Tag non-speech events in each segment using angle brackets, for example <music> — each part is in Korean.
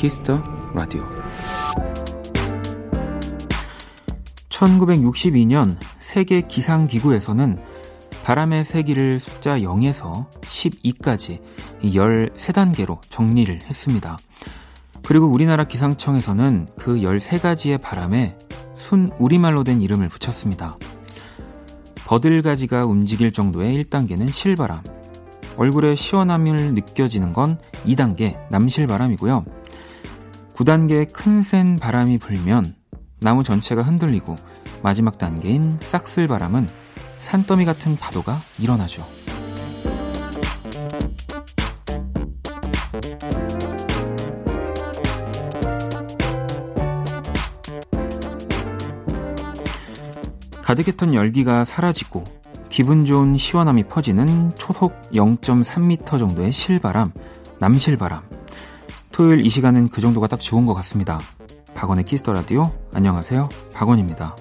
Kiss the Radio 1962년 세계 기상기구에서는 바람의 세기를 숫자 0에서 12까지 13단계로 정리를 했습니다. 그리고 우리나라 기상청에서는 그 13가지의 바람에 순 우리말로 된 이름을 붙였습니다. 버들가지가 움직일 정도의 1단계는 실바람, 얼굴에 시원함을 느껴지는 건 2단계 남실바람이고요. 9단계의 큰 센 바람이 불면 나무 전체가 흔들리고 마지막 단계인 싹쓸 바람은 산더미 같은 파도가 일어나죠. 가득했던 열기가 사라지고 기분 좋은 시원함이 퍼지는 초속 0.3m 정도의 실바람, 남실바람. 토요일 이 시간은 그 정도가 딱 좋은 것 같습니다. 박원의 Kiss the Radio. 안녕하세요. 박원입니다.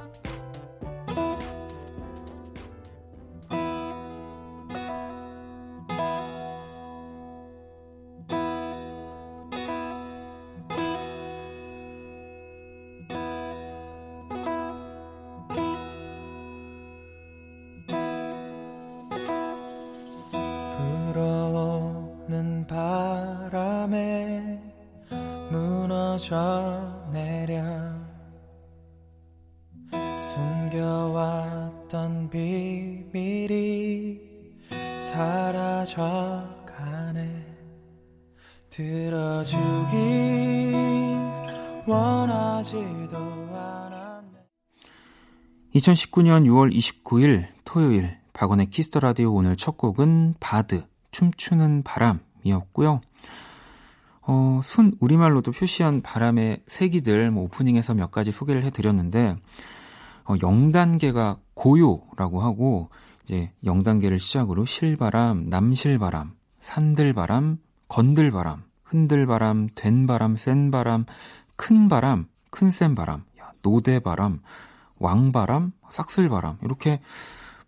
2019년 6월 29일 토요일 박원의 Kiss the Radio 오늘 첫 곡은 바드 춤추는 바람이었고요. 어, 순 우리말로도 표시한 바람의 세기들 뭐 오프닝에서 몇 가지 소개를 해드렸는데 어, 0단계가 고요라고 하고 이제 0단계를 시작으로 실바람, 남실바람, 산들바람, 건들바람, 흔들바람, 된바람, 센바람, 큰바람, 큰센바람, 노대바람, 왕바람, 싹쓸바람 이렇게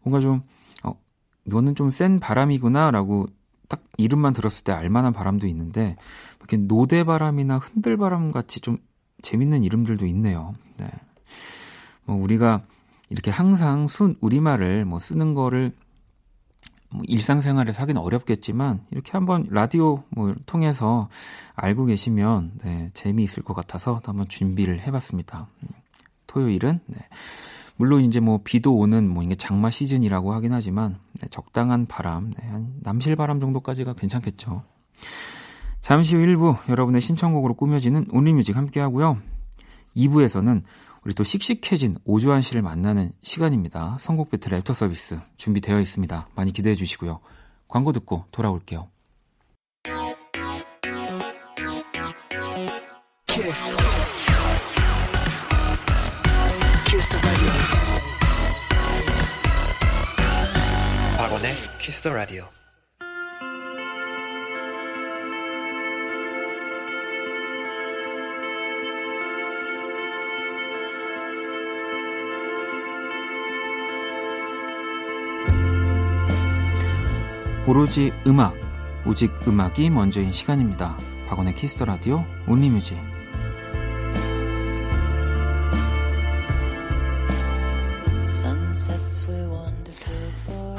뭔가 좀 어, 이거는 좀 센 바람이구나라고 딱 이름만 들었을 때 알만한 바람도 있는데 이렇게 노대바람이나 흔들바람 같이 좀 재밌는 이름들도 있네요. 네. 뭐 우리가 이렇게 항상 순 우리말을 뭐 쓰는 거를 뭐 일상생활에서 하기는 어렵겠지만 이렇게 한번 라디오 뭐 통해서 알고 계시면 네, 재미있을 것 같아서 한번 준비를 해봤습니다. 음. 토요일은 네. 물론 이제 뭐 비도 오는 뭐 이게 장마 시즌이라고 하긴 하지만 네, 적당한 바람, 네, 한 남실 바람 정도까지가 괜찮겠죠. 잠시 후 1부 여러분의 신청곡으로 꾸며지는 Only Music 함께 하고요. 2부에서는 우리 또 씩씩해진 오주환 씨를 만나는 시간입니다. 선곡 배틀 애프터 서비스 준비되어 있습니다. 많이 기대해 주시고요. 광고 듣고 돌아올게요. 키스. 박원의 키스 더 라디오. 오로지 음악, 오직 음악이 먼저인 시간입니다. 박원의 Kiss the Radio Only Music.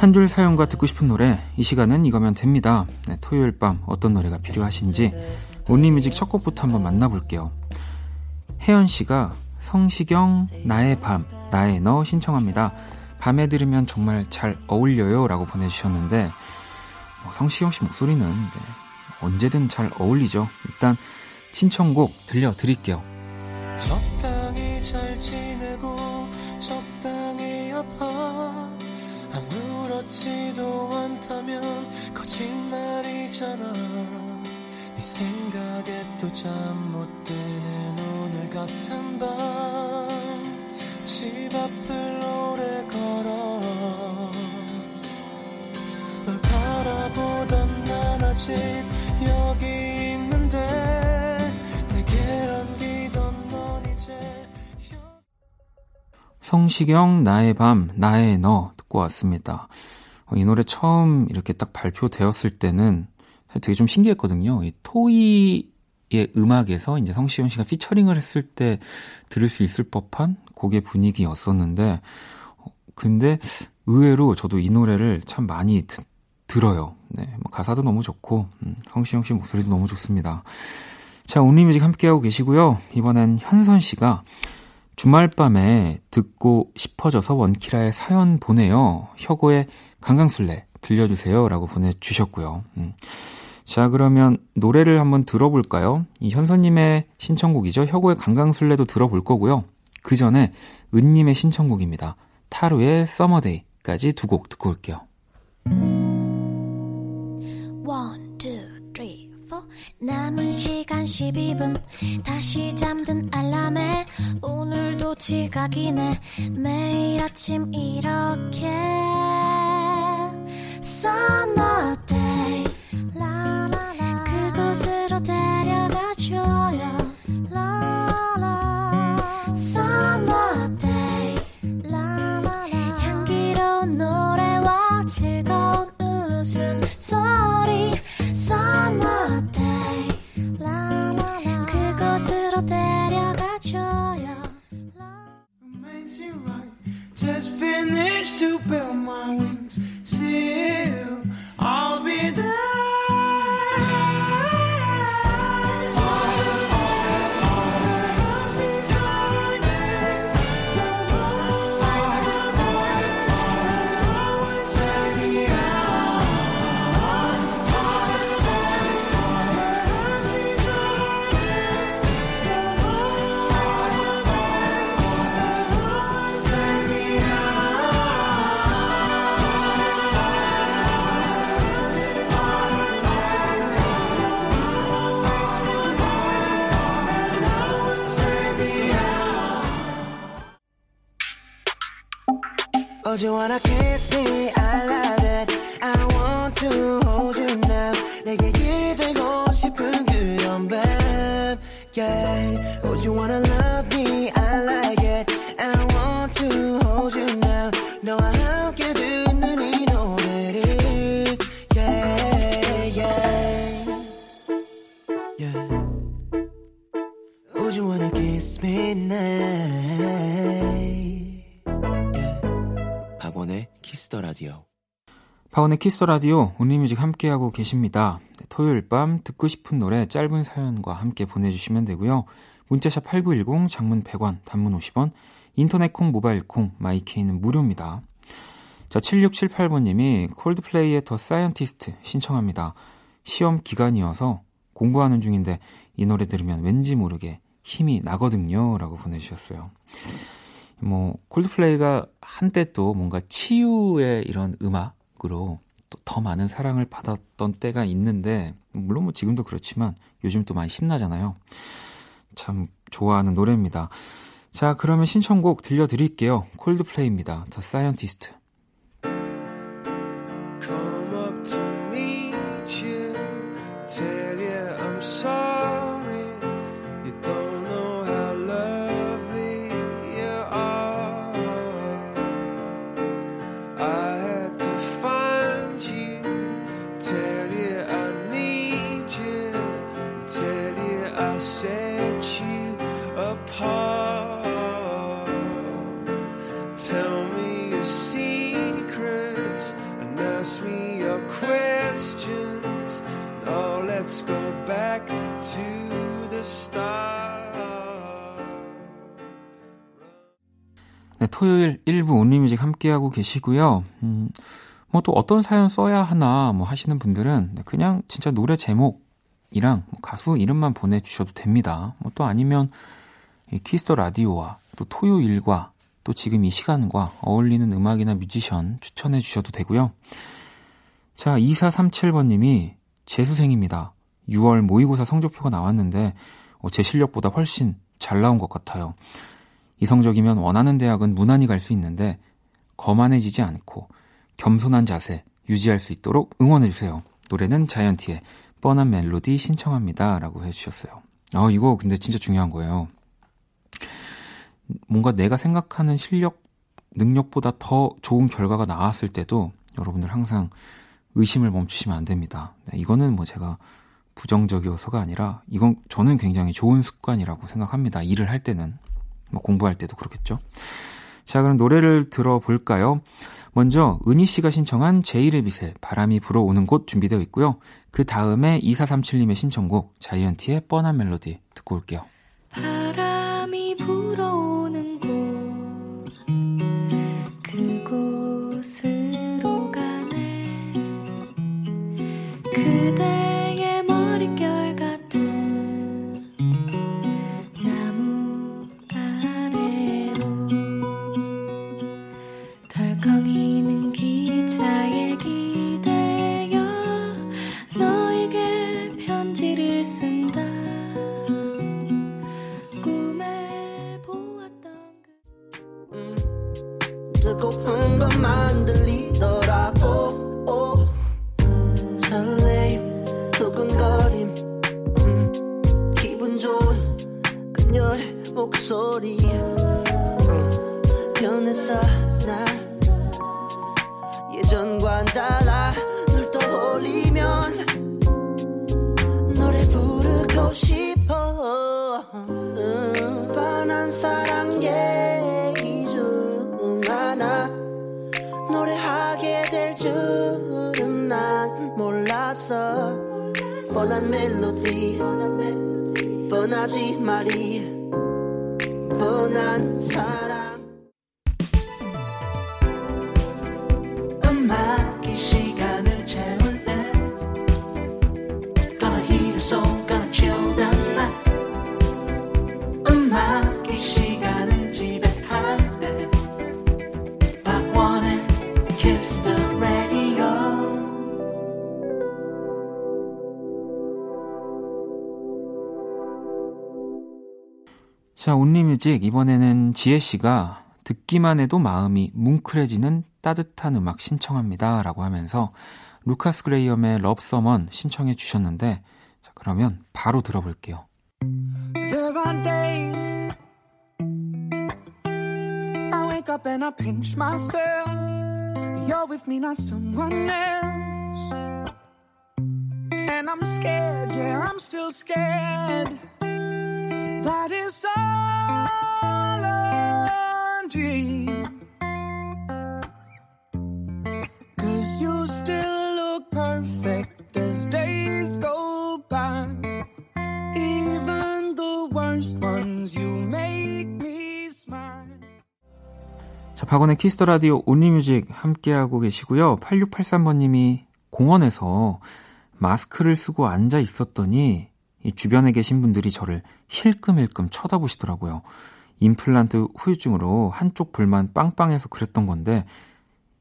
한 줄 사연과 듣고 싶은 노래 이 시간은 이거면 됩니다. 네, 토요일 밤 어떤 노래가 필요하신지 Only Music 첫 곡부터 한번 만나볼게요. 혜연 씨가 성시경 나의 밤 나의 너 신청합니다. 밤에 들으면 정말 잘 어울려요라고 보내주셨는데 어, 성시경 씨 목소리는 네, 언제든 잘 어울리죠. 일단 신청곡 들려드릴게요. 적당히 잘지 아무렇지도 않다면 거짓말이잖아. 네 생각에 또 잠 못 드는 오늘 같은 밤. 집 앞을 오래 걸어. 널 바라보던 난 아직 여기 있는데 성시경 나의 밤 나의 너 듣고 왔습니다. 어, 이 노래 처음 이렇게 딱 발표되었을 때는 되게 좀 신기했거든요. 이 토이의 음악에서 이제 성시경 씨가 피처링을 했을 때 들을 수 있을 법한 곡의 분위기였었는데, 어, 근데 의외로 저도 이 노래를 참 많이 드, 들어요. 네, 뭐 가사도 너무 좋고, 음, 성시경 씨 목소리도 너무 좋습니다. 자, 온리뮤직 함께하고 계시고요. 이번엔 현선 씨가 주말 밤에 듣고 싶어져서 원키라의 사연 보내요. 혁오의 강강술래 들려주세요. 라고 보내주셨고요. 음. 자, 그러면 노래를 한번 들어볼까요? 이 현선님의 신청곡이죠. 혁오의 강강술래도 들어볼 거고요. 그 전에 은님의 신청곡입니다. 타루의 서머데이까지 두 곡 듣고 올게요. 남은 시간 12분 다시 잠든 알람에 오늘도 지각이네 매일 아침 이렇게 Just finished to build my wings I'll be there 박원의 Kiss the Radio Only Music 함께하고 계십니다. 네, 토요일 밤 듣고 싶은 노래 짧은 사연과 함께 보내주시면 되고요. 문자샵 8910 장문 100원 단문 50원 인터넷 콩 모바일 콩 my K는 무료입니다. 자 7678번님이 Coldplay의 The Scientist 신청합니다. 시험 기간이어서 공부하는 중인데 이 노래 들으면 왠지 모르게 힘이 나거든요 라고 보내주셨어요. 뭐 Coldplay가 한때 또 뭔가 치유의 이런 음악 으로 또 더 많은 사랑을 받았던 때가 있는데 물론 뭐 지금도 그렇지만 요즘 또 많이 신나잖아요. 참 좋아하는 노래입니다. 자, 그러면 신청곡 들려드릴게요. Coldplay입니다. The Scientist. 토요일 1부 Only Music 함께하고 계시고요. 음, 뭐 또 어떤 사연 써야 하나 뭐 하시는 분들은 그냥 진짜 노래 제목이랑 뭐 가수 이름만 보내주셔도 됩니다. 뭐 또 아니면 이 Kiss the Radio와 또 토요일과 또 지금 이 시간과 어울리는 음악이나 뮤지션 추천해 주셔도 되고요. 자, 2437번님이 재수생입니다. 6월 모의고사 성적표가 나왔는데 어, 제 실력보다 훨씬 잘 나온 것 같아요. 이 성적이면 원하는 대학은 무난히 갈 수 있는데 거만해지지 않고 겸손한 자세 유지할 수 있도록 응원해주세요. 노래는 자이언티의 뻔한 멜로디 신청합니다. 라고 해주셨어요. 아, 이거 근데 진짜 중요한 거예요. 뭔가 내가 생각하는 실력, 능력보다 더 좋은 결과가 나왔을 때도 여러분들 항상 의심을 멈추시면 안 됩니다. 네, 이거는 뭐 제가 부정적이어서가 아니라 이건 저는 굉장히 좋은 습관이라고 생각합니다. 일을 할 때는 뭐 공부할 때도 그렇겠죠. 자, 그럼 노래를 들어볼까요? 먼저 은희 씨가 신청한 제이레 빛의 바람이 불어오는 곳 준비되어 있고요. 그 다음에 2437님의 신청곡 자이언티의 뻔한 멜로디 듣고 올게요. 바람이 불어 자, 온리뮤직 이번에는 지혜 씨가 듣기만 해도 마음이 뭉클해지는 따뜻한 음악 신청합니다. 라고 하면서 루카스 그레이엄의 럽서먼 신청해 주셨는데 자, 그러면 바로 들어볼게요. There are days I wake up and I pinch myself You're with me, not someone else And I'm scared, yeah, I'm still scared That is all a dream. Cause you still look perfect as days go by. Even the worst ones, you make me smile. 자, 박원의 키스터 라디오 온리뮤직 함께하고 계시고요. 8683번님이 공원에서 마스크를 쓰고 앉아 있었더니 이 주변에 계신 분들이 저를 힐끔힐끔 쳐다보시더라고요. 임플란트 후유증으로 한쪽 볼만 빵빵해서 그랬던 건데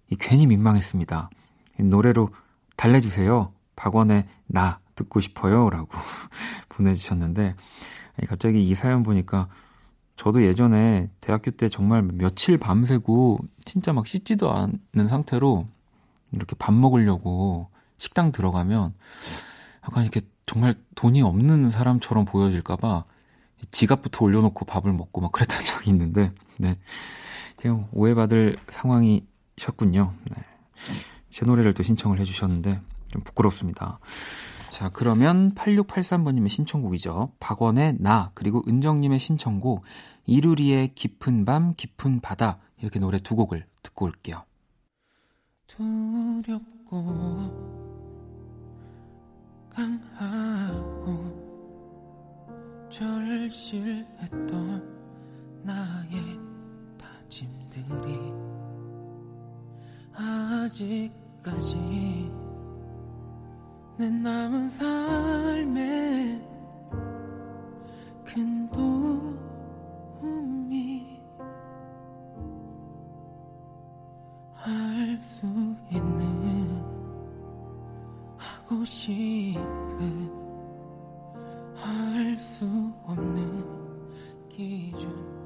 이 괜히 민망했습니다. 노래로 달래주세요. 박원의 나 듣고 싶어요. 라고 <laughs> 보내주셨는데 갑자기 이 사연 보니까 저도 예전에 대학교 때 정말 며칠 밤새고 진짜 막 씻지도 않는 상태로 이렇게 밥 먹으려고 식당 들어가면 약간 이렇게 정말 돈이 없는 사람처럼 보여질까봐 지갑부터 올려놓고 밥을 먹고 막 그랬던 <laughs> 적이 있는데, 네. 그냥 오해받을 상황이셨군요. 네. 제 노래를 또 신청을 해주셨는데, 좀 부끄럽습니다. 자, 그러면 8683번님의 신청곡이죠. 박원의 나, 그리고 은정님의 신청곡, 이루리의 깊은 밤, 깊은 바다, 이렇게 노래 두 곡을 듣고 올게요. 두렵고 강하고 절실했던 나의 다짐들이 아직까지 내 남은 삶에 큰 도움이 할 수 있는 하고 싶은 할 수 없는 기준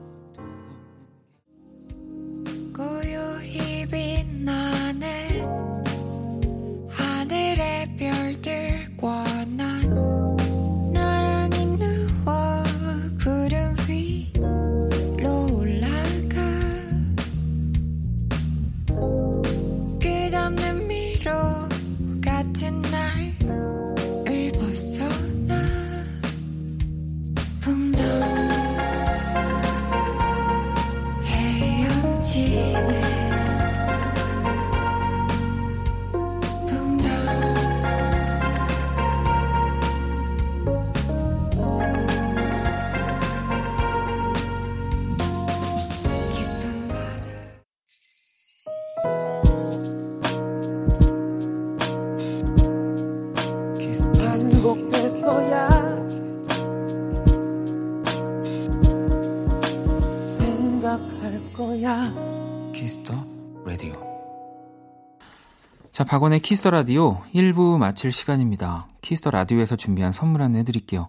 박원의 Kiss the Radio 1부 마칠 시간입니다. Kiss the Radio에서 준비한 선물 안내 해드릴게요.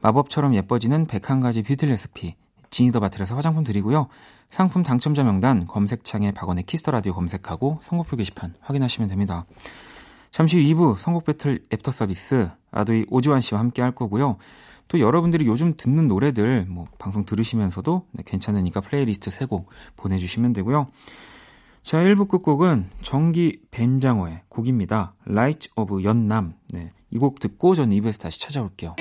마법처럼 예뻐지는 101가지 뷰티 레시피. Genie the Bottle에서 화장품 드리고요. 상품 당첨자 명단 검색창에 박원의 Kiss the Radio 검색하고 선곡표 게시판 확인하시면 됩니다. 잠시 후 2부 선곡 배틀 애프터 서비스 ADOY 오주환 씨와 함께 할 거고요. 또 여러분들이 요즘 듣는 노래들 뭐 방송 들으시면서도 네, 괜찮으니까 플레이리스트 3곡 보내주시면 되고요. 자, 1부 끝곡은 정기 뱀장어의 곡입니다. Light of 연남. 네, 이 곡 듣고 저는 2부에서 다시 찾아올게요.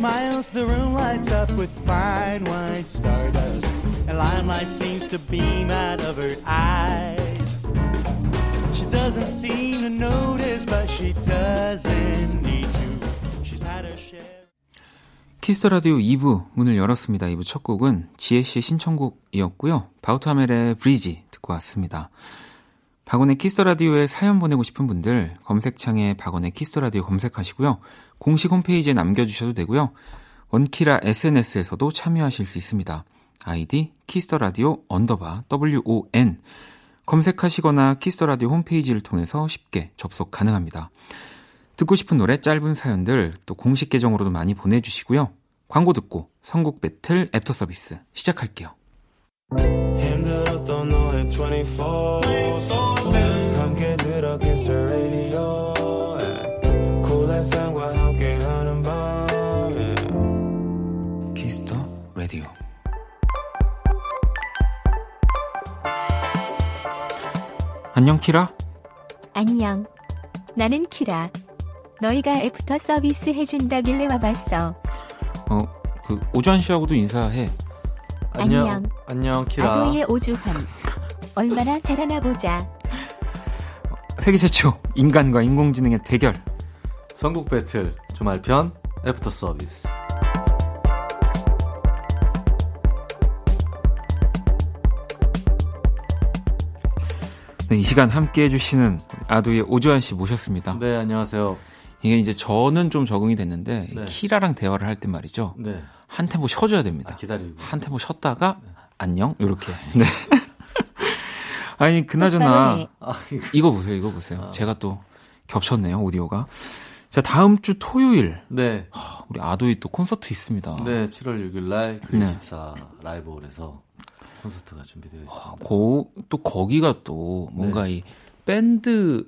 Smiles, the room lights up with fine white stardust. And limelight seems to beam out of her eyes. She doesn't seem to notice, but she doesn't need to. She's had her share. 키스터 라디오 2부 문을 열었습니다. 2부 첫 곡은 지혜 씨의 신청곡이었고요. 바우타멜의 브리지 듣고 왔습니다. 박원의 키스터라디오에 사연 보내고 싶은 분들 검색창에 박원의 키스터라디오 검색하시고요. 공식 홈페이지에 남겨주셔도 되고요. 원키라 SNS에서도 참여하실 수 있습니다. 아이디 Kiss the Radio underbar WON 검색하시거나 Kiss the Radio 홈페이지를 통해서 쉽게 접속 가능합니다. 듣고 싶은 노래 짧은 사연들 또 공식 계정으로도 많이 보내주시고요. 광고 듣고 선곡 배틀 애프터 서비스 시작할게요. 힘들었던 너의 24, 24. 틀어 kiss the radio cool FM과 함께하는 밤. kiss the radio 안녕 키라. 안녕. 나는 키라. 너희가 애프터 서비스 해준다길래 와봤어. 어 그 오주환 씨하고도 인사해. 안녕. 안녕 키라. ADOY의 오주환 얼마나 잘하나 보자. 세계 최초 인간과 인공지능의 대결 선곡 배틀 주말편 애프터 서비스. 네, 이 시간 함께 해주시는 ADOY의 오주환 씨 모셨습니다 네 안녕하세요. 이게 이제 저는 좀 적응이 됐는데 네. 키라랑 대화를 할 때 말이죠 네 한 템포 쉬어줘야 됩니다 아, 기다리고. 한 템포 쉬었다가 안녕 이렇게 네. <laughs> 아니 그나저나 해. 아 이거 이거 보세요, 이거 보세요. 제가 또 겹쳤네요, 오디오가. 자, 다음 주 토요일, 네. 하, 우리 아도이 또 콘서트 있습니다. 네 7월 6일 날 네. 24 라이브홀에서 콘서트가 준비되어 있습니다. 고, 또 거기가 또 뭔가 이 밴드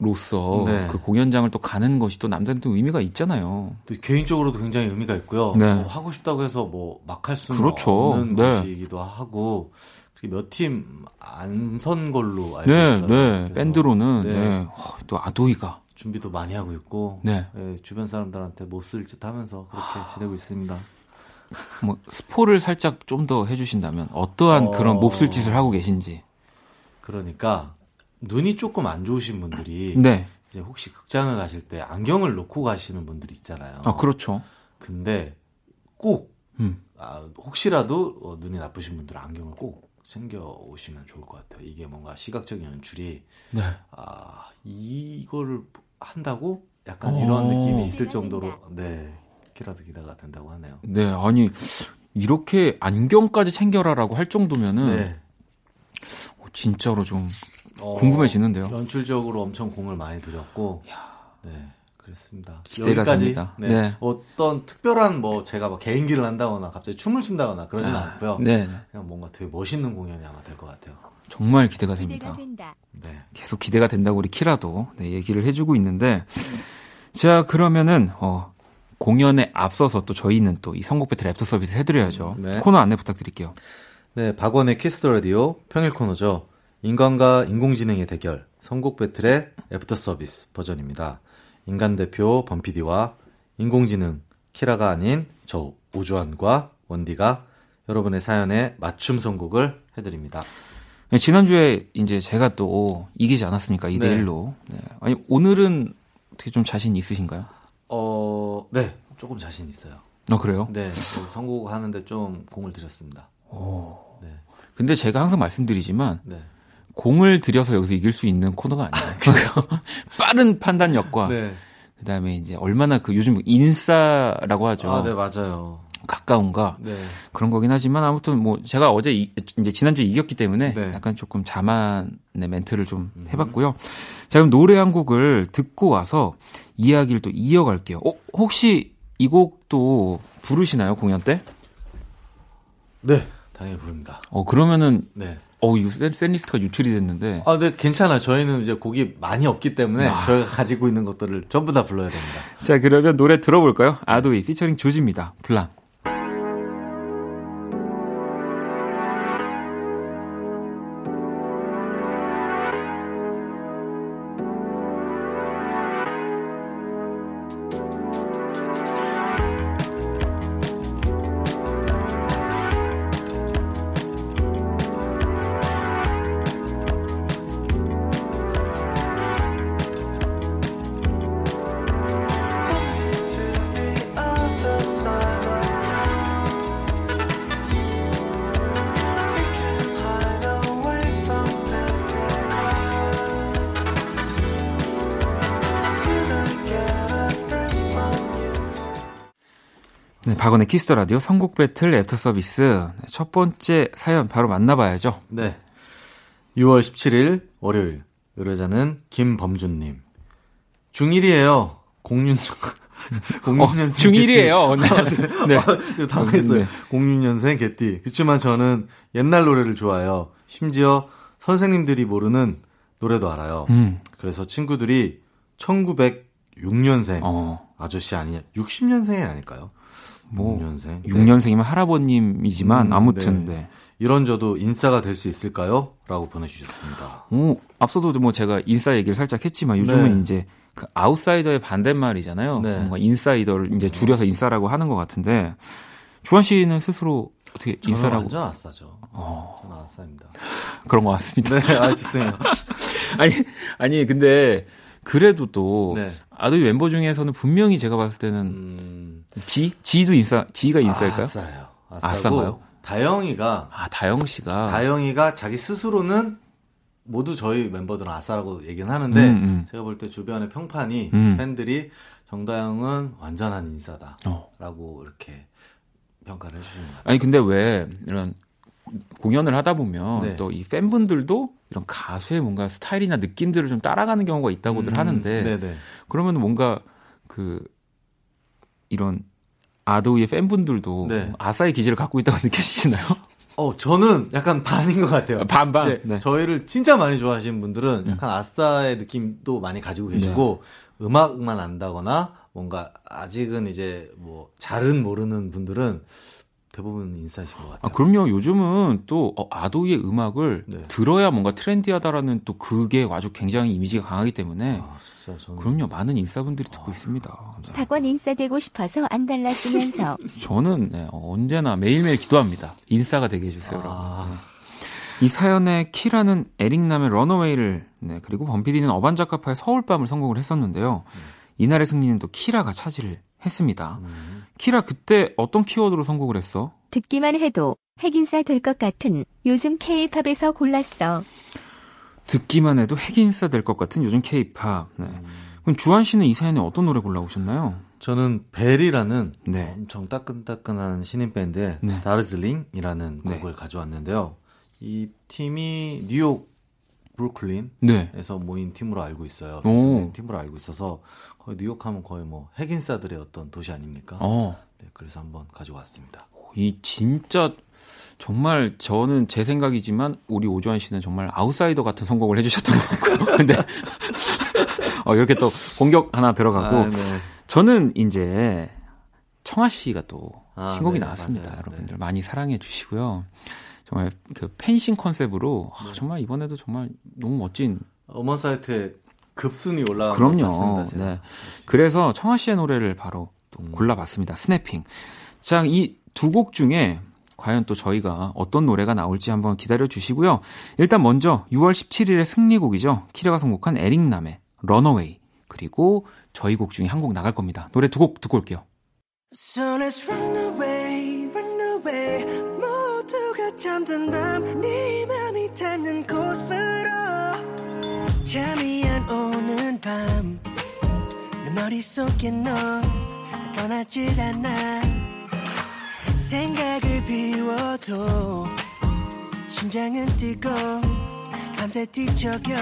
로서 네. 그 공연장을 또 가는 것이 또 남들은 또 의미가 있잖아요. 또 개인적으로도 굉장히 의미가 있고요. 네. 뭐 하고 싶다고 해서 뭐 막 할 수는 그렇죠. 없는 네. 것이기도 하고 몇팀 안 선 걸로 알고 네, 있어요. 네. 밴드로는, 네. 네. 허, 또 아도이가. 준비도 많이 하고 있고 네. 예, 주변 사람들한테 못쓸듯 하면서 그렇게 지내고 있습니다. 뭐, 스포를 살짝 좀 더 해주신다면, 어떠한 어. 그런 몹쓸 짓을 하고 계신지. 그러니까 눈이 조금 안 좋으신 분들이 네. 이제 혹시 극장을 가실 때 안경을 놓고 가시는 분들이 있잖아요. 아, 그렇죠. 근데 꼭 음. 아, 혹시라도 어, 눈이 나쁘신 분들은 안경을 꼭 챙겨 오시면 좋을 것 같아요. 이게 뭔가 시각적 연출이 네. 아 이거를 한다고 약간 어. 이런 느낌이 있을 정도로 네 키라도 기대가 된다고 하네요. 네, 아니 이렇게 안경까지 챙겨라라고 할 정도면은 네. 어, 진짜로 좀 어, 궁금해지는데요. 연출적으로 엄청 공을 많이 들였고, 네, 그랬습니다. 기대가 여기까지 됩니다. 네, 네. 어떤 특별한 뭐 제가 막 개인기를 한다거나 갑자기 춤을 춘다거나 그러진 않고요. 네, 네. 그냥 뭔가 되게 멋있는 공연이 아마 될 것 같아요. 정말 기대가 기대가 됩니다. 된다. 네. 계속 기대가 된다고 우리 키라도 네, 얘기를 해주고 있는데 자 그러면은 어, 공연에 앞서서 또 저희는 또 이 선곡 배틀 애프터 서비스 해드려야죠. 네. 코너 안내 부탁드릴게요. 네, 박원의 Kiss the Radio 평일 코너죠. 인간과 인공지능의 대결, 선곡 배틀의 애프터 서비스 버전입니다. 인간 대표 범피디와 인공지능 키라가 아닌 저 오주환과 원디가 여러분의 사연에 맞춤 선곡을 해드립니다. 네, 지난주에 이제 제가 또 이기지 않았습니까? 2대 네. 1로. 네. 아니 오늘은 어떻게 좀 자신 있으신가요? 어, 네, 조금 자신 있어요. 어 그래요? 네, 선곡하는데 좀 공을 들였습니다. 네, 근데 제가 항상 말씀드리지만 네, 공을 들여서 여기서 이길 수 있는 코너가 아니에요. <laughs> 빠른 판단력과 네. 그다음에 이제 얼마나 그 요즘 인싸라고 하죠. 아, 네, 맞아요. 가까운가 네, 그런 거긴 하지만 아무튼 뭐 제가 어제 이, 제 지난주에 이겼기 때문에 네. 약간 조금 자만의 멘트를 좀 해봤고요. 자 그럼 노래 한 곡을 듣고 와서 이야기를 또 이어갈게요. 어, 혹시 이 곡도 부르시나요 공연 때? 네, 당연히 부릅니다. 어 그러면은 네. 어 이거 센, 센 리스트가 유출이 됐는데 아, 네, 괜찮아요. 저희는 이제 곡이 많이 없기 때문에 저희가 가지고 있는 것들을 전부 다 불러야 됩니다. 자 그러면 노래 들어볼까요? 아도이 피처링 조지입니다. 블랑. 네, 박원의 Kiss the Radio 선곡 배틀 애프터 서비스 네, 첫 번째 사연 바로 만나봐야죠. 네. 6월 17일 월요일 의뢰자는 김범준님. 중1이에요. 공육 <laughs> 어, 06년생 중1이에요. <laughs> 네. 네. 당했어요. 네. 06년생 개띠. 그렇지만 저는 옛날 노래를 좋아해요. 심지어 선생님들이 모르는 노래도 알아요. 음. 그래서 친구들이 1906년생 어, 아저씨 아니냐? 60년생이 아닐까요? 뭐 6년생. 6년생이면 할아버님이지만 음, 아무튼 네. 네. 이런 저도 인싸가 될 수 있을까요? 라고 보내주셨습니다. 오, 앞서도 뭐 제가 인싸 얘기를 살짝 했지만 요즘은 네. 이제 그 아웃사이더의 반대말이잖아요. 네. 뭔가 인사이더를 이제 줄여서 인싸라고 하는 것 같은데 주한 씨는 스스로 어떻게 인싸라고 어. 완전 아싸죠. 저는 아싸입니다. 그런 것 같습니다. 네, 아, 좋습니다. <laughs> 아니 아니 근데 그래도 또 네. 아도이 멤버 중에서는 분명히 제가 봤을 때는 음, 지 지도 인싸 지가 인싸일까요? 아싸요. 아싸고 아싸인가요? 다영이가 아 다영 씨가 다영이가 자기 스스로는 모두 저희 멤버들은 아싸라고 얘기는 하는데 음, 음. 제가 볼 때 주변의 평판이 음. 팬들이 정다영은 완전한 인싸다라고 어. 이렇게 평가를 해주시는 것 같아요. 아니 근데 왜 이런 공연을 하다 보면 네. 또이 팬분들도 이런 가수의 뭔가 스타일이나 느낌들을 좀 따라가는 경우가 있다고들 하는데 음, 네네. 그러면 뭔가 그 이런 아도이의 팬분들도 네. 아싸의 기질을 갖고 있다고 <laughs> 느껴지시나요? 어, 저는 약간 반인 것 같아요. 반반. 이제 네. 저희를 진짜 많이 좋아하시는 분들은 약간 아싸의 느낌도 많이 가지고 계시고 음악만 안다거나 뭔가 아직은 이제 뭐 잘은 모르는 분들은 대부분 인싸이신 것 같아요. 아, 그럼요. 요즘은 또 어, 아도이의 음악을 네. 들어야 뭔가 트렌디하다라는 또 그게 아주 굉장히 이미지가 강하기 때문에 아, 진짜 저는 그럼요. 많은 인싸분들이 듣고 있습니다. 박원 인싸 되고 싶어서 안 달랐으면서 <laughs> 저는 네, 어, 언제나 매일매일 기도합니다. 인싸가 되게 해주세요, 아. 여러분. 네. 이 사연에 키라는 에릭남의 런어웨이를, 네, 그리고 범피디는 어반자카파의 서울밤을 선곡을 했었는데요. 이날의 승리는 또 키라가 차지를 했습니다. 음. 키라 그때 어떤 키워드로 선곡을 했어? 듣기만 해도 핵인싸 될 것 같은 요즘 K-팝에서 골랐어. 듣기만 해도 핵인싸 될 것 같은 요즘 케이팝. 네. 그럼 주한 씨는 이 사연에 어떤 노래 골라오셨나요? 저는 벨이라는 네. 엄청 따끈따끈한 신인 밴드의 네. 다르즐링이라는 네. 곡을 가져왔는데요. 이 팀이 뉴욕 브루클린에서 네. 모인 팀으로 알고 있어요. 오. 그래서 팀으로 알고 있어서 거의 뉴욕 하면 거의 뭐 핵인싸들의 어떤 도시 아닙니까? 어, 네, 그래서 한번 가져왔습니다. 이 진짜 정말 저는 제 생각이지만 우리 오주환 씨는 정말 아웃사이더 같은 선곡을 해주셨던 것 같고. <laughs> 근데 어, 이렇게 또 공격 하나 들어가고 아, 네. 저는 이제 청아 씨가 또 아, 신곡이 네, 나왔습니다. 맞아요. 여러분들 네. 많이 사랑해 주시고요. 정말 그 펜싱 컨셉으로 네. 아, 정말 이번에도 정말 너무 멋진 어먼 사이트에 급순위 올라간 그럼요. 것 같습니다. 제가. 네. 그래서 청아 씨의 노래를 바로 또 음. 골라봤습니다. 스냅핑. 자, 이 두 곡 중에 과연 또 저희가 어떤 노래가 나올지 한번 기다려 주시고요. 일단 먼저 6월 17일의 승리곡이죠. 키라가 선곡한 에릭남의 런어웨이. 그리고 저희 곡 중에 한 곡 나갈 겁니다. 노래 두 곡 듣고 올게요. So 밤, 네 맘이 닿는 곳으로. 잠이 안 오는 밤, 내 머릿속에 너 떠나질 않아. 생각을 비워도 심장은 뛰고 밤새 뒤척여.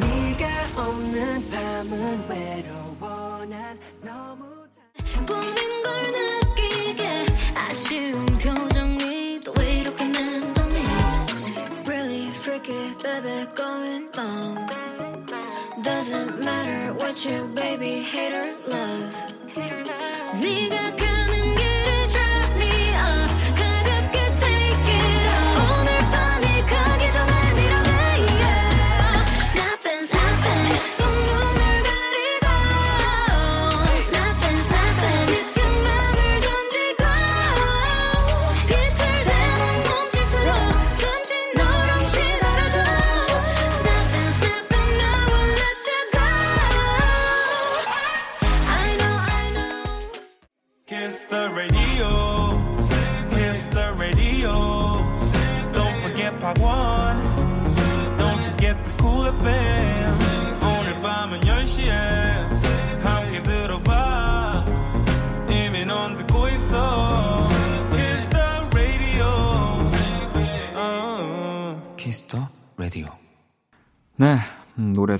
네가 없는 밤은 외로워 난 너무 다- 보는 걸 느끼게 아쉬운 you baby hate or love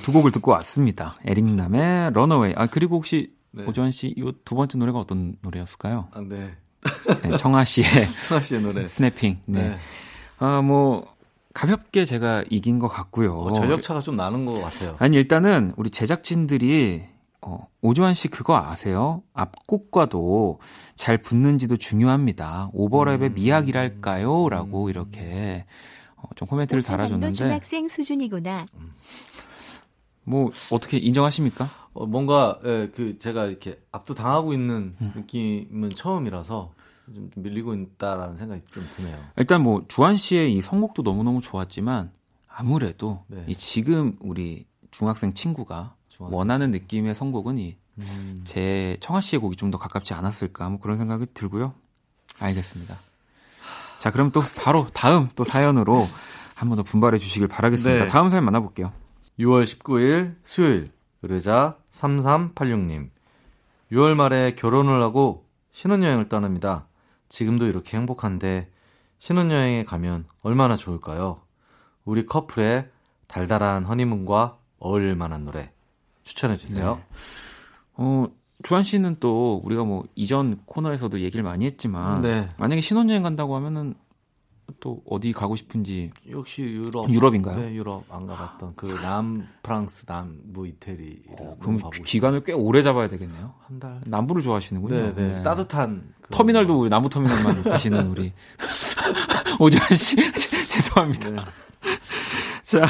두 곡을 듣고 왔습니다. 에릭남의 런어웨이. 아, 그리고 혹시 네. 오주환 씨, 이 두 번째 노래가 어떤 노래였을까요? 아, 네. 네, 청아 씨의 <laughs> 청아 씨의 노래. 스냅핑. 네. 네. 아, 뭐, 가볍게 제가 이긴 것 같고요. 어, 전력 차가 좀 나는 것 같아요. 아니, 일단은 우리 제작진들이, 어, 오주환 씨 그거 아세요? 앞곡과도 잘 붙는지도 중요합니다. 오버랩의 음. 미학이랄까요? 라고 이렇게 어, 좀 코멘트를 달아줬는데, 중학생 수준이구나. 뭐, 어떻게 인정하십니까? 어, 뭔가 예, 그 제가 이렇게 압도 당하고 있는 음. 느낌은 처음이라서 좀 밀리고 있다라는 생각이 좀 드네요. 일단 뭐 주한 씨의 이 선곡도 너무너무 좋았지만 아무래도 네. 이 지금 우리 중학생 친구가 중학생 원하는 느낌의 선곡은 이 음. 제 청아 씨의 곡이 좀 더 가깝지 않았을까 뭐 그런 생각이 들고요. 알겠습니다. 자, 그럼 또 바로 다음 또 사연으로 한 번 더 분발해 주시길 바라겠습니다. 네. 다음 사연 만나볼게요. 6월 19일 수요일 의뢰자 3386님 6월 말에 결혼을 하고 신혼여행을 떠납니다. 지금도 이렇게 행복한데 신혼여행에 가면 얼마나 좋을까요? 우리 커플의 달달한 허니문과 어울릴 만한 노래 추천해 주세요. 어, 주한 씨는 또 우리가 뭐 이전 코너에서도 얘기를 많이 했지만 네. 만약에 신혼여행 간다고 하면은 또 어디 가고 싶은지 역시 유럽 유럽인가요? 네, 유럽 안 가봤던 그 남 프랑스 남부 이태리를 어, 그럼. 기간을 꽤 오래 잡아야 되겠네요. 한 달. 남부를 좋아하시는군요. 네, 네. 네. 따뜻한 그 터미널도 우리 남부 터미널만 <laughs> 가시는 우리 <laughs> 오주환 씨 <laughs> 죄송합니다. 네. 자,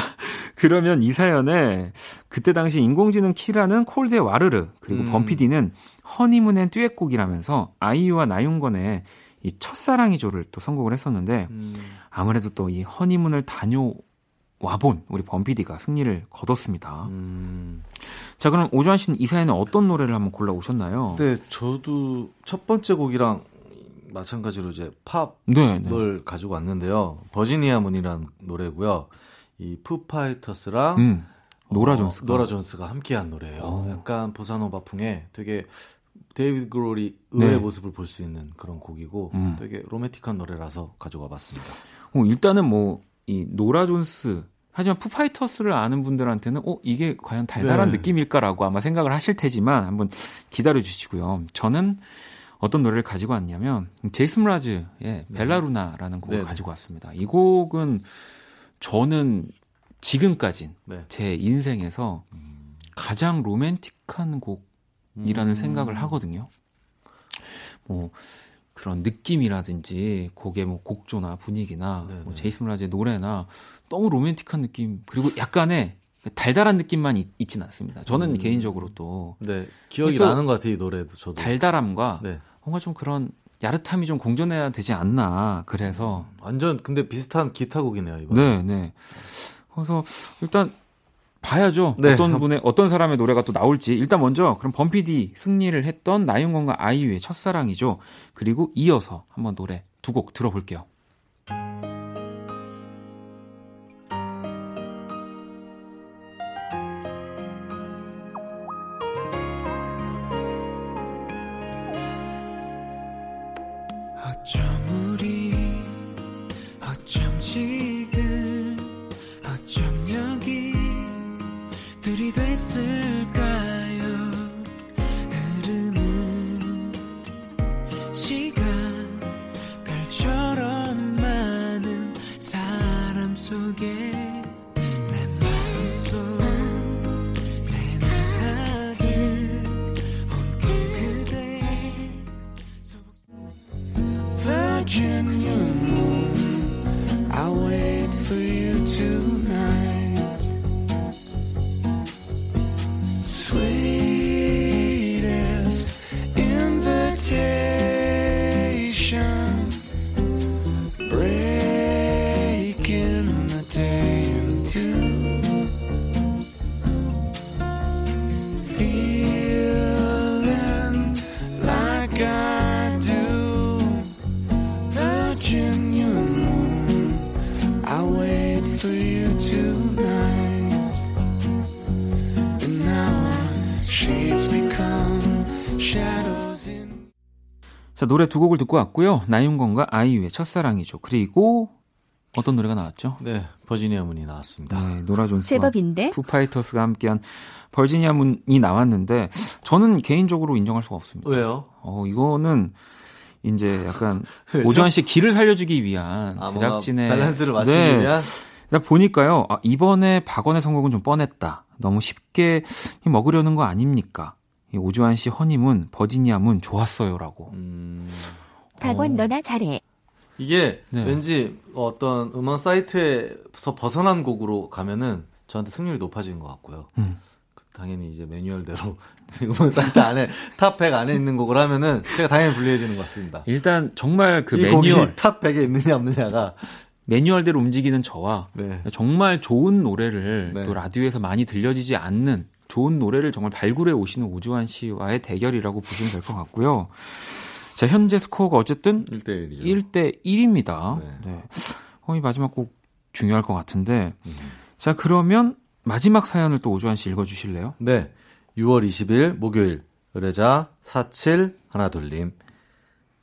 그러면 이 사연에 그때 당시 인공지능 키라는 콜드의 와르르 그리고 음. 범피디는 허니문의 듀엣곡이라면서 아이유와 나윤건의 이 첫사랑이죠를 또 선곡을 했었는데 음, 아무래도 또 이 허니문을 다녀와본 우리 범피디가 승리를 거뒀습니다. 음, 자, 그럼 오주환 씨는 이 사연에 어떤 노래를 한번 골라 오셨나요? 네, 저도 첫 번째 곡이랑 마찬가지로 이제 팝을 네, 네. 가지고 왔는데요. Virginia Moon이라는 노래고요. 이 Foo Fighters랑 음. 노라 어, 존스가. 노라 존스가 함께한 노래예요. 어. 약간 보사노바풍의 되게 데이비드 그롤이 의외의 네. 모습을 볼 수 있는 그런 곡이고 음. 되게 로맨틱한 노래라서 가져와 봤습니다. 어, 일단은 뭐 이 노라 존스 하지만 Foo Fighters를 아는 분들한테는 어 이게 과연 달달한 네. 느낌일까라고 아마 생각을 하실 테지만 한번 기다려 주시고요. 저는 어떤 노래를 가지고 왔냐면 제이슨 라즈의 벨라루나라는 곡을 네네. 가지고 왔습니다. 이 곡은 저는 지금까진 네. 제 인생에서 가장 로맨틱한 곡 이라는 음. 생각을 하거든요. 뭐 그런 느낌이라든지 곡의 뭐 곡조나 분위기나 네네. 뭐 제이슨 라즈의 노래나 너무 로맨틱한 느낌 그리고 약간의 달달한 느낌만 있, 있진 않습니다. 저는 음. 개인적으로 또 네, 기억이 또 나는 것 같아요, 이 노래도 저도. 달달함과 네. 뭔가 좀 그런 야릇함이 좀 공존해야 되지 않나 그래서 완전 근데 비슷한 기타곡이네요, 이번. 네, 네. 그래서 일단 봐야죠. 네, 어떤 한- 분의 어떤 사람의 노래가 또 나올지. 일단 먼저 그럼 범피디 승리를 했던 나윤건과 아이유의 첫사랑이죠. 그리고 이어서 한번 노래 두 곡 들어볼게요. 자, 노래 두 곡을 듣고 왔고요. 나윤권과 아이유의 첫사랑이죠. 그리고 어떤 노래가 나왔죠? 네, Virginia Moon이 나왔습니다. 네, 노라 존스와 제법인데 Foo Fighters가 함께한 Virginia Moon이 나왔는데 저는 개인적으로 인정할 수가 없습니다. 왜요? 어, 이거는 이제 약간? <laughs> 오주환 씨의 길을 살려주기 위한 아, 제작진의 밸런스를 맞추기 네. 위한 일단 보니까요. 아, 이번에 박원의 선곡은 좀 뻔했다. 너무 쉽게 먹으려는 거 아닙니까? 이 오주환 씨 허니문 Virginia Moon 좋았어요라고. 음, 박원 너나 잘해. 이게 네. 왠지 어떤 음원 사이트에서 벗어난 곡으로 가면은 저한테 승률이 높아지는 것 같고요. 음. 당연히 이제 매뉴얼대로 <laughs> 음원 사이트 안에 top 100 안에 있는 곡을 하면은 제가 당연히 불리해지는 것 같습니다. 일단 정말 그이 매뉴얼 top 100에 있느냐 없느냐가 매뉴얼대로 움직이는 저와 네. 정말 좋은 노래를 네. 또 라디오에서 많이 들려지지 않는 좋은 노래를 정말 발굴해 오시는 오주환 씨와의 대결이라고 보시면 될 것 같고요. 자, 현재 스코어가 어쨌든 1대 1이죠. 1대 1입니다. 네. 네. 어, 이 마지막 곡 중요할 것 같은데. 음. 자, 그러면 마지막 사연을 또 오주환 씨 읽어 주실래요? 네. 6월 20일 목요일 의뢰자 47 하나둘님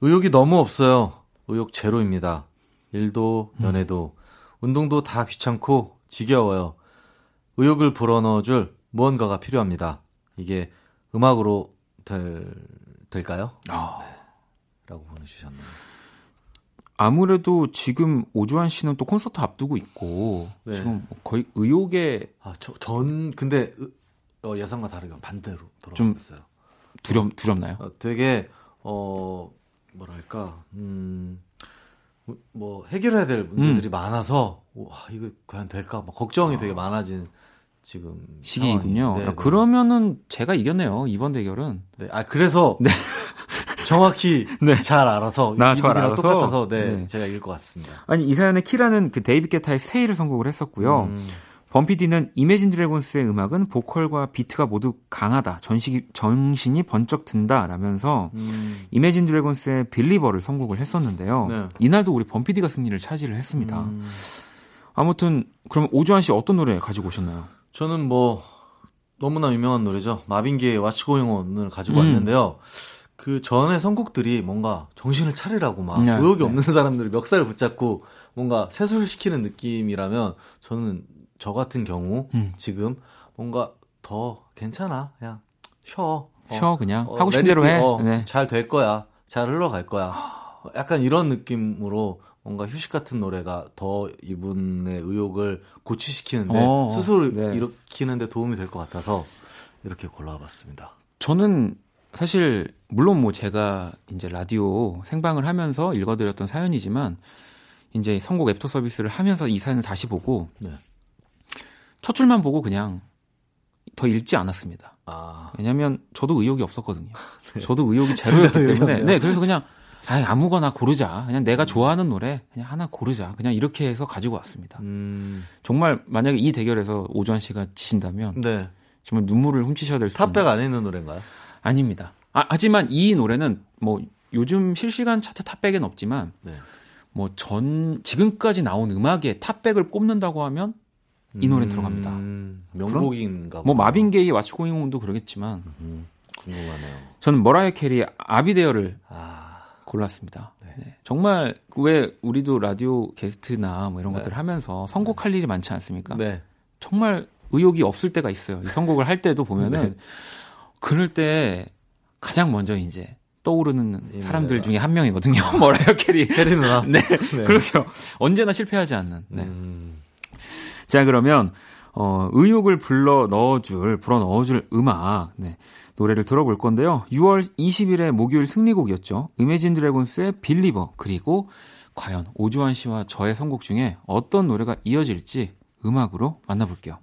의욕이 너무 없어요. 의욕 제로입니다. 일도 연애도 운동도 다 귀찮고 지겨워요. 의욕을 불어넣어 줄 무언가가 필요합니다. 이게 음악으로 될, 될까요? 아. 라고 보내주셨네요. 아무래도 지금 오주환 씨는 또 콘서트 앞두고 있고 네. 지금 뭐 거의 의욕에 아, 저, 전 근데 으- 어, 예상과 다르게 반대로 좀 돌아가고 있어요. 두렵 두렵나요? 어, 되게 어 뭐랄까 음. 뭐 해결해야 될 문제들이 음. 많아서 와 이거 과연 될까 막 걱정이 되게 많아진 지금 시기이군요. 네, 아, 네. 그러면은 제가 이겼네요. 이번 대결은. 네, 아 그래서 <laughs> 정확히 <laughs> 잘 알아서 나잘 이분이랑 알아서? 똑같아서 네, 네. 제가 이길 것 같습니다. 아니 이 사연의 키라는 그 데이비드 게타의 Stay를 선곡을 했었고요. 음, 범피디는 Imagine Dragons의 음악은 보컬과 비트가 모두 강하다. 전시, 정신이 번쩍 든다. 라면서 음, Imagine Dragons의 Believer를 선곡을 했었는데요. 네. 이날도 우리 범피디가 승리를 차지를 했습니다. 음, 아무튼 그럼 오주환 씨 어떤 노래 가지고 오셨나요? 저는 뭐 너무나 유명한 노래죠. 마빈게의 와치고잉온을 가지고 음. 왔는데요. 그 전에 선곡들이 뭔가 정신을 차리라고 막 네, 의욕이 네. 없는 사람들을 멱살을 붙잡고 뭔가 세수시키는 느낌이라면 저는 저 같은 경우 음. 지금 뭔가 더 괜찮아 그냥 쉬어 어, 쉬어 그냥 어, 하고 싶은 대로 be. 해. 어, 네. 잘될 거야. 잘 흘러갈 거야. 어, <gasps> 약간 이런 느낌으로 뭔가 휴식 같은 노래가 더 이분의 의욕을 고취시키는데 어, 스스로 네. 일으키는데 도움이 될 것 같아서 이렇게 골라봤습니다. 저는 사실 물론 뭐 제가 이제 라디오 생방을 하면서 읽어드렸던 사연이지만 이제 선곡 애프터 서비스를 하면서 이 사연을 다시 보고 네. 첫 줄만 보고 그냥 더 읽지 않았습니다. 아, 왜냐면 저도 의욕이 없었거든요. <laughs> 저도 의욕이 <laughs> 제로였기 때문에. 네 그래서 그냥 아 아무거나 고르자. 그냥 내가 좋아하는 노래 그냥 하나 고르자. 그냥 이렇게 해서 가지고 왔습니다. 음, 정말 만약에 이 대결에서 오주환 씨가 지신다면 네. 정말 눈물을 훔치셔야 될 수도 탑백 안에 있는 노래인가요? 아닙니다. 아, 하지만 이 노래는 뭐 요즘 실시간 차트 탑백엔 없지만 네. 뭐전 지금까지 나온 음악의 탑백을 꼽는다고 하면 이 노래 들어갑니다. 음, 명곡인가 뭐. 마빈 게이의 왓츠 고잉 홈도 그러겠지만 음, 궁금하네요. 저는 머라이어 캐리의 I'll Be There를 아, 골랐습니다. 네. 정말 왜 우리도 라디오 게스트나 뭐 이런 것들 을 하면서 선곡할 일이 많지 않습니까? 네. 정말 의욕이 없을 때가 있어요. 이 선곡을 할 때도 보면은 그럴 때 가장 먼저 이제 떠오르는 이 사람들. 중에 한 명이거든요. <laughs> 머라이어 캐리. 캐리 누나. <laughs> 네, 그렇죠. 언제나 실패하지 않는. 네. 음, 자, 그러면 어, 의욕을 불러 넣어줄, 불어 넣어줄 음악, 네, 노래를 들어볼 건데요. 6월 20일에 목요일 승리곡이었죠. 이매진 드래곤스의 빌리버, 그리고 과연 오주환 씨와 저의 선곡 중에 어떤 노래가 이어질지 음악으로 만나볼게요.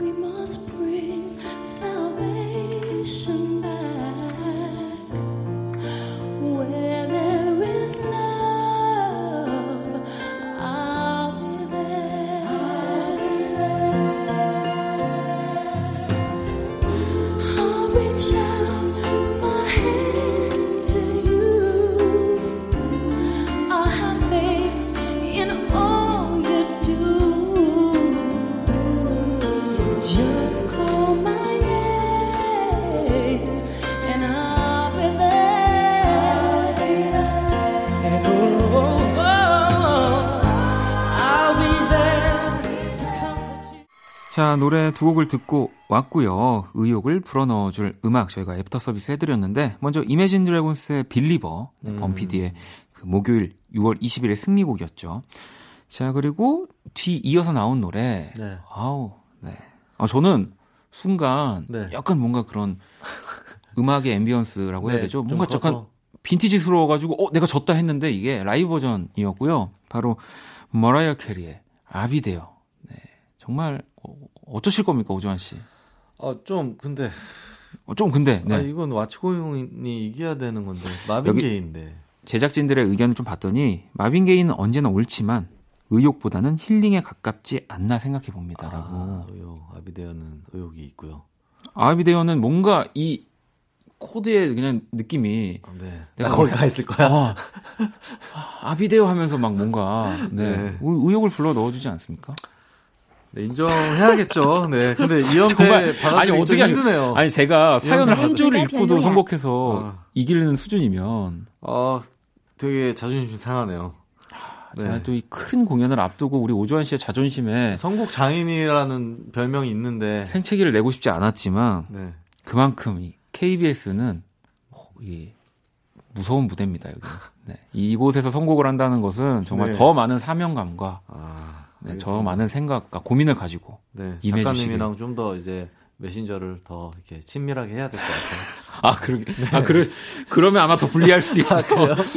We must bring salvation back 노래 두 곡을 듣고 왔고요. 의욕을 불어넣어줄 음악 저희가 애프터 서비스 해드렸는데 먼저 Imagine Dragons의 Believer, 네, 범피디의 그 목요일 6월 20일의 승리곡이었죠. 자, 그리고 뒤 이어서 나온 노래. 네. 아우, 네. 아, 저는 순간 네. 약간 뭔가 그런 음악의 ambience라고 해야 네, 되죠. 좀 뭔가. 약간 빈티지스러워가지고 어 내가 졌다 했는데 이게 라이브 버전이었고요. 바로 머라이어 캐리의 아비데요. 네, 정말 어, 어쩌실 겁니까 오주환 씨? 어, 좀 근데 어, 좀 근데 네. 아, 이건 What's Going On이 이겨야 되는 건데 마빈 게이인데. 제작진들의 의견을 좀 봤더니 마빈 게이는 언제나 옳지만 의욕보다는 힐링에 가깝지 않나 생각해 봅니다라고. 아, 의욕, I'll Be There는 의욕이 있고요. I'll Be There는 뭔가 이 코드의 그냥 느낌이 아, 네. 내가 나 거기 뭐- 가 있을 거야. 아, 아비데요 하면서 막 뭔가 네, 네. 의- 의욕을 불러 넣어주지 않습니까? 네, 인정해야겠죠. 네. 근데 이 연패 정말 받아들이기 좀 하겠- 힘드네요. 아니 제가 사연을 한 줄을 읽고도. 선곡해서 아. 이기는 수준이면 아, 되게 자존심 상하네요. 네. 제가 또 이 큰 공연을 앞두고 우리 오주환 씨의 자존심에 선곡 장인이라는 별명이 있는데. 생채기를 내고 싶지 않았지만 네. 그만큼 이 KBS는 이 무서운 무대입니다, 여기. 네. 이곳에서 선곡을 한다는 것은 정말 네. 더 많은 사명감과 아, 네. 더 많은 생각과 고민을 가지고 네, 작가님이랑 좀 더 이제 메신저를 더 이렇게 친밀하게 해야 될 것 같아요. <laughs> 아, 그러게. 아, 그래. 그러면 아마 더 불리할 수도 있어요.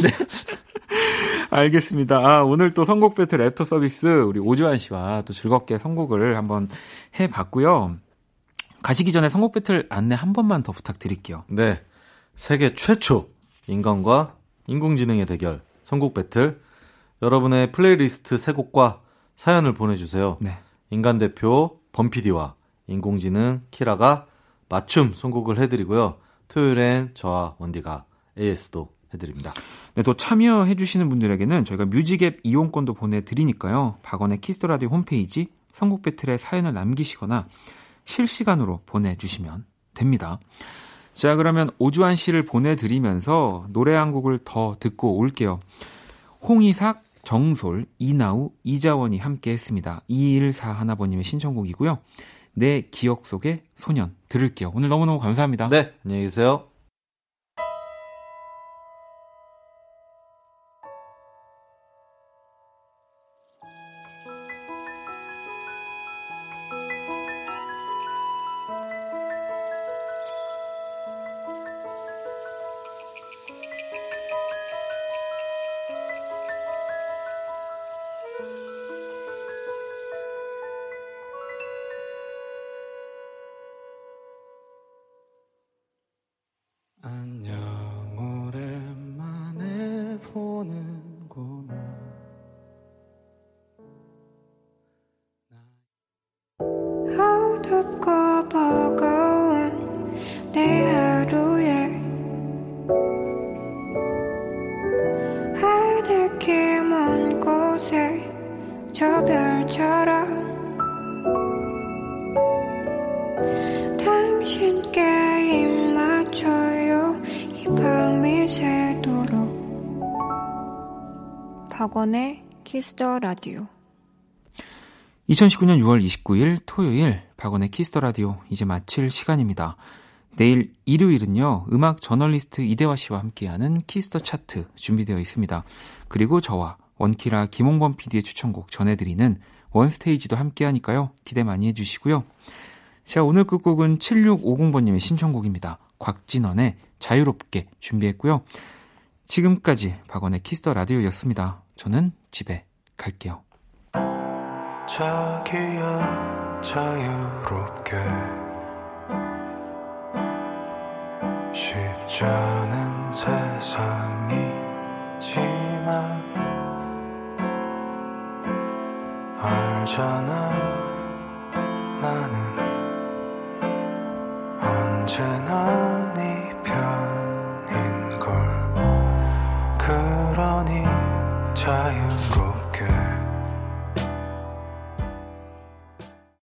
네. <laughs> 알겠습니다. 아, 오늘 또 선곡 배틀 애프터 서비스 우리 오주환 씨와 또 즐겁게 선곡을 한번 해 봤고요. 가시기 전에 선곡 배틀 안내 한 번만 더 부탁드릴게요. 네, 세계 최초 인간과 인공지능의 대결 선곡 배틀 여러분의 플레이리스트 세 곡과 사연을 보내주세요. 네. 인간 대표 범피디와 인공지능 키라가 맞춤 선곡을 해드리고요. 토요일엔 저와 원디가 AS도 해드립니다. 네, 또 참여해 주시는 분들에게는 저희가 뮤직앱 이용권도 보내드리니까요. 박원의 키스 더 라디오 홈페이지 선곡 배틀에 사연을 남기시거나 실시간으로 보내주시면 됩니다. 자, 그러면 오주환 씨를 보내드리면서 노래 한 곡을 더 듣고 올게요. 홍이삭, 정솔, 이나우, 이자원이 함께 했습니다. 2141 하나버님의 신청곡이고요. 내 기억 속의 소년 들을게요. 오늘 너무너무 감사합니다. 네, 안녕히 계세요. 저 별처럼 당신께 입 맞춰요 이 밤이 새도록 박원의 키스 더 라디오 2019년 6월 29일 토요일 박원의 키스 더 라디오 이제 마칠 시간입니다. 내일 일요일은요. 음악 저널리스트 이대화 씨와 함께하는 키스 더 차트 준비되어 있습니다. 그리고 저와 원키라 김홍범 PD의 추천곡 전해드리는 원스테이지도 함께 하니까요. 기대 많이 해주시고요. 자 오늘 끝곡은 7650번님의 신청곡입니다. 곽진언의 자유롭게 준비했고요. 지금까지 박원의 키스 더 라디오였습니다. 저는 집에 갈게요. 자기야 자유롭게 쉽지 않은 세상이지만 알잖아 나는. 언제나 네 편인걸. 그러니 자유로